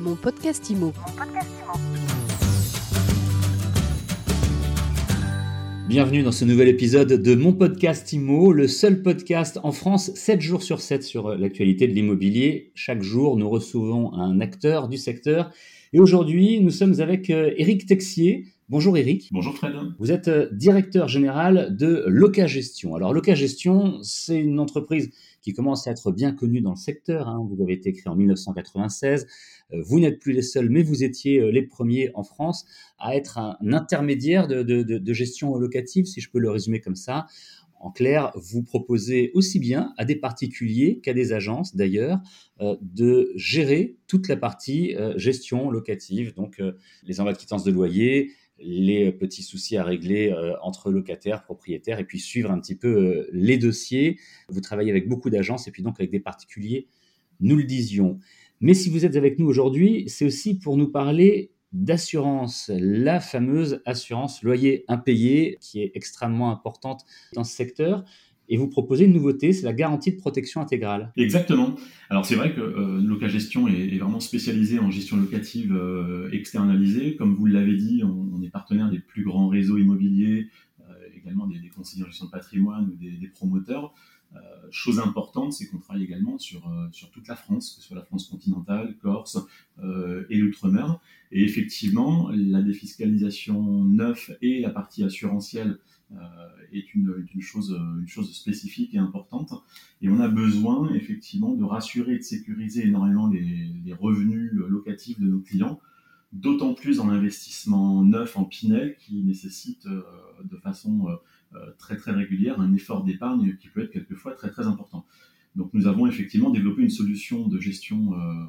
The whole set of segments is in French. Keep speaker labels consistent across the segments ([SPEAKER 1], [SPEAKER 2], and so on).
[SPEAKER 1] Mon podcast IMO.
[SPEAKER 2] Bienvenue dans ce nouvel épisode de mon podcast IMO, le seul podcast en France 7 jours sur 7 sur l'actualité de l'immobilier. Chaque jour, nous recevons un acteur du secteur. Et aujourd'hui, nous sommes avec Eric euh, Texier. Bonjour Eric.
[SPEAKER 3] Bonjour Fred.
[SPEAKER 2] Vous êtes euh, directeur général de Loca Gestion. Alors Loca Gestion, c'est une entreprise qui commence à être bien connue dans le secteur. Hein. Vous avez été créé en 1996. Euh, vous n'êtes plus les seuls, mais vous étiez euh, les premiers en France à être un intermédiaire de, gestion locative, si je peux le résumer comme ça. En clair, vous proposez aussi bien à des particuliers qu'à des agences d'ailleurs euh, de gérer toute la partie gestion locative, donc les envois de quittance de loyer, les petits soucis à régler entre locataires, propriétaires, et puis suivre un petit peu les dossiers. Vous travaillez avec beaucoup d'agences et puis donc avec des particuliers, nous le disions. Mais si vous êtes avec nous aujourd'hui, c'est aussi pour nous parler d'assurance, la fameuse assurance loyer impayé qui est extrêmement importante dans ce secteur. Et vous proposez une nouveauté, c'est la garantie de protection intégrale.
[SPEAKER 3] Exactement. Alors c'est vrai que euh, Locagestion est, vraiment spécialisée en gestion locative euh, externalisée. Comme vous l'avez dit, on, est partenaire des plus grands réseaux immobiliers, euh, également des, conseillers en gestion de patrimoine ou des promoteurs. Euh, chose importante, c'est qu'on travaille également sur, toute la France, que ce soit la France continentale, Corse et l'outre-mer. Et effectivement, la défiscalisation neuf et la partie assurantielle est une, une, chose, une chose spécifique et importante. Et on a besoin effectivement de rassurer et de sécuriser énormément les, les revenus locatifs de nos clients, d'autant plus en investissement neuf en Pinel qui nécessite de façon euh, très très régulière, un effort d'épargne qui peut être quelquefois très très important. Donc nous avons effectivement développé une solution de gestion euh,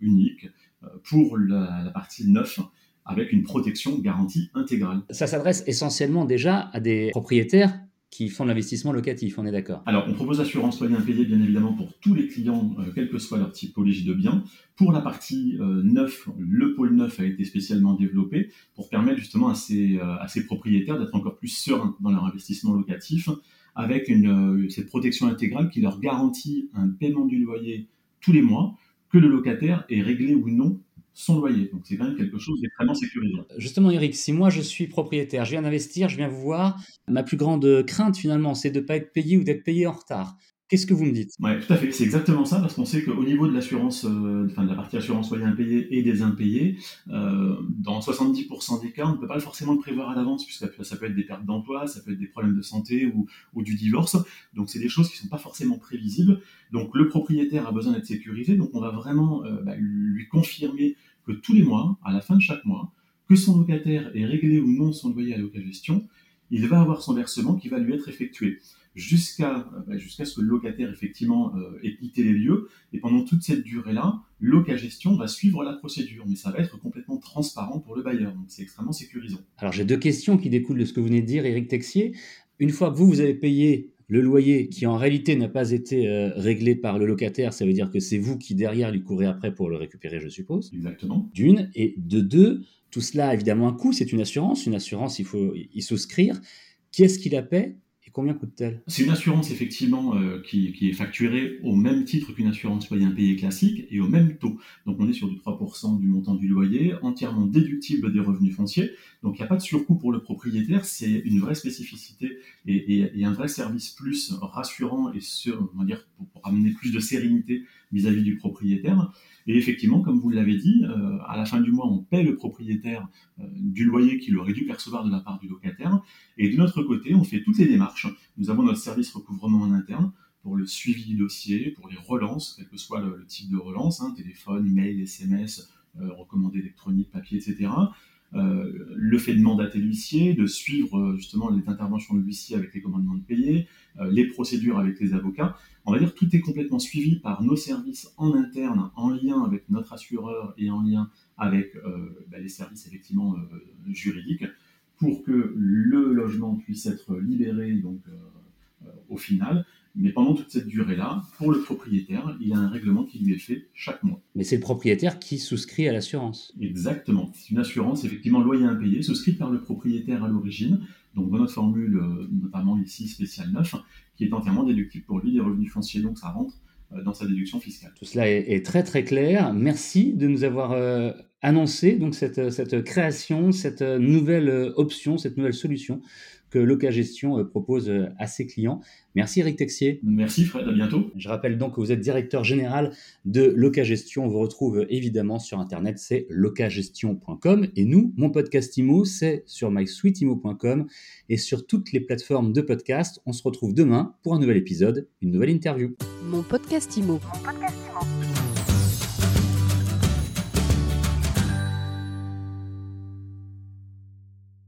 [SPEAKER 3] unique euh, pour la, la partie neuf avec une protection garantie intégrale.
[SPEAKER 2] Ça s'adresse essentiellement déjà à des propriétaires qui font de l'investissement locatif, on est d'accord
[SPEAKER 3] Alors, on propose l'assurance loyer impayé, bien évidemment, pour tous les clients, euh, quelle que soit leur typologie de bien. Pour la partie euh, neuf, le pôle neuf a été spécialement développé pour permettre justement à ces, euh, à ces propriétaires d'être encore plus sereins dans leur investissement locatif, avec une, cette protection intégrale qui leur garantit un paiement du loyer tous les mois, que le locataire est réglé ou non son loyer. Donc c'est quand même quelque chose d'extrêmement sécurisant.
[SPEAKER 2] Justement, Eric, si moi je suis propriétaire, je viens d'investir, je viens vous voir, ma plus grande crainte finalement, c'est de ne pas être payé ou d'être payé en retard. Qu'est-ce que vous me dites?
[SPEAKER 3] Oui, tout à fait. C'est exactement ça, parce qu'on sait qu'au niveau de l'assurance, euh, enfin de la partie assurance loyer impayé et des impayés, euh, dans 70% des cas, on ne peut pas forcément le prévoir à l'avance, puisque ça peut être des pertes d'emploi, ça peut être des problèmes de santé ou, du divorce. Donc c'est des choses qui ne sont pas forcément prévisibles. Donc le propriétaire a besoin d'être sécurisé, donc on va vraiment euh, bah, lui confirmer que tous les mois, à la fin de chaque mois, que son locataire ait réglé ou non son loyer à location, il va avoir son versement qui va lui être effectué jusqu'à euh, jusqu'à ce que le locataire effectivement euh, ait quitté les lieux. Et pendant toute cette durée-là, Locagestion va suivre la procédure, mais ça va être complètement transparent pour le bailleur. Donc c'est extrêmement sécurisant.
[SPEAKER 2] Alors j'ai deux questions qui découlent de ce que vous venez de dire, Éric Texier. Une fois que vous, vous avez payé le loyer qui en réalité n'a pas été euh, réglé par le locataire, ça veut dire que c'est vous qui derrière lui courez après pour le récupérer, je suppose.
[SPEAKER 3] Exactement.
[SPEAKER 2] D'une. Et de deux, tout cela a évidemment un coût, c'est une assurance. Une assurance, il faut y souscrire. Qui est-ce qui la paie? Combien coûte-t-elle
[SPEAKER 3] C'est une assurance effectivement euh, qui, est facturée au même titre qu'une assurance loyer impayé classique et au même taux. Donc on est sur du 3% du montant du loyer, entièrement déductible des revenus fonciers. Donc il n'y a pas de surcoût pour le propriétaire, c'est une vraie spécificité et, un vrai service plus rassurant et sur, on va dire, pour, amener plus de sérénité vis-à-vis du propriétaire. Et effectivement, comme vous l'avez dit, euh, à la fin du mois, on paie le propriétaire euh, du loyer qu'il aurait dû percevoir de la part du locataire. Et de notre côté, on fait toutes les démarches. Nous avons notre service recouvrement en interne pour le suivi du dossier, pour les relances, quel que soit le, type de relance, hein, téléphone, mail, SMS, euh, recommandé électronique, papier, etc. Euh, le fait de mandater l'huissier, de suivre euh, justement les interventions de l'huissier avec les commandements de payer, euh, les procédures avec les avocats. On va dire tout est complètement suivi par nos services en interne, en lien avec notre assureur et en lien avec bah, les services effectivement juridiques, pour que le logement puisse être libéré donc au final mais pendant toute cette durée-là, pour le propriétaire, il y a un règlement qui lui est fait chaque mois.
[SPEAKER 2] Mais c'est le propriétaire qui souscrit à l'assurance.
[SPEAKER 3] Exactement. C'est une assurance, effectivement, loyer impayé, souscrite par le propriétaire à l'origine. Donc, dans notre formule, euh, notamment ici, spéciale 9, qui est entièrement déductible pour lui des revenus fonciers. Donc, ça rentre
[SPEAKER 4] dans sa déduction fiscale.
[SPEAKER 3] Tout cela est, très très clair. Merci de nous avoir annoncé donc cette, cette création, cette nouvelle option, cette nouvelle solution que Locagestion euh, propose euh, à ses clients. Merci Eric Texier.
[SPEAKER 4] Merci Fred, à bientôt.
[SPEAKER 3] Je rappelle donc que vous êtes directeur général de Locagestion. On vous retrouve évidemment sur Internet, c'est locagestion.com. Et nous, mon podcast IMO, c'est sur mysweetimo.com et sur toutes les plateformes de podcast. On se retrouve demain pour un nouvel épisode, une nouvelle interview.
[SPEAKER 1] Mon podcast IMO. Mon podcast IMO.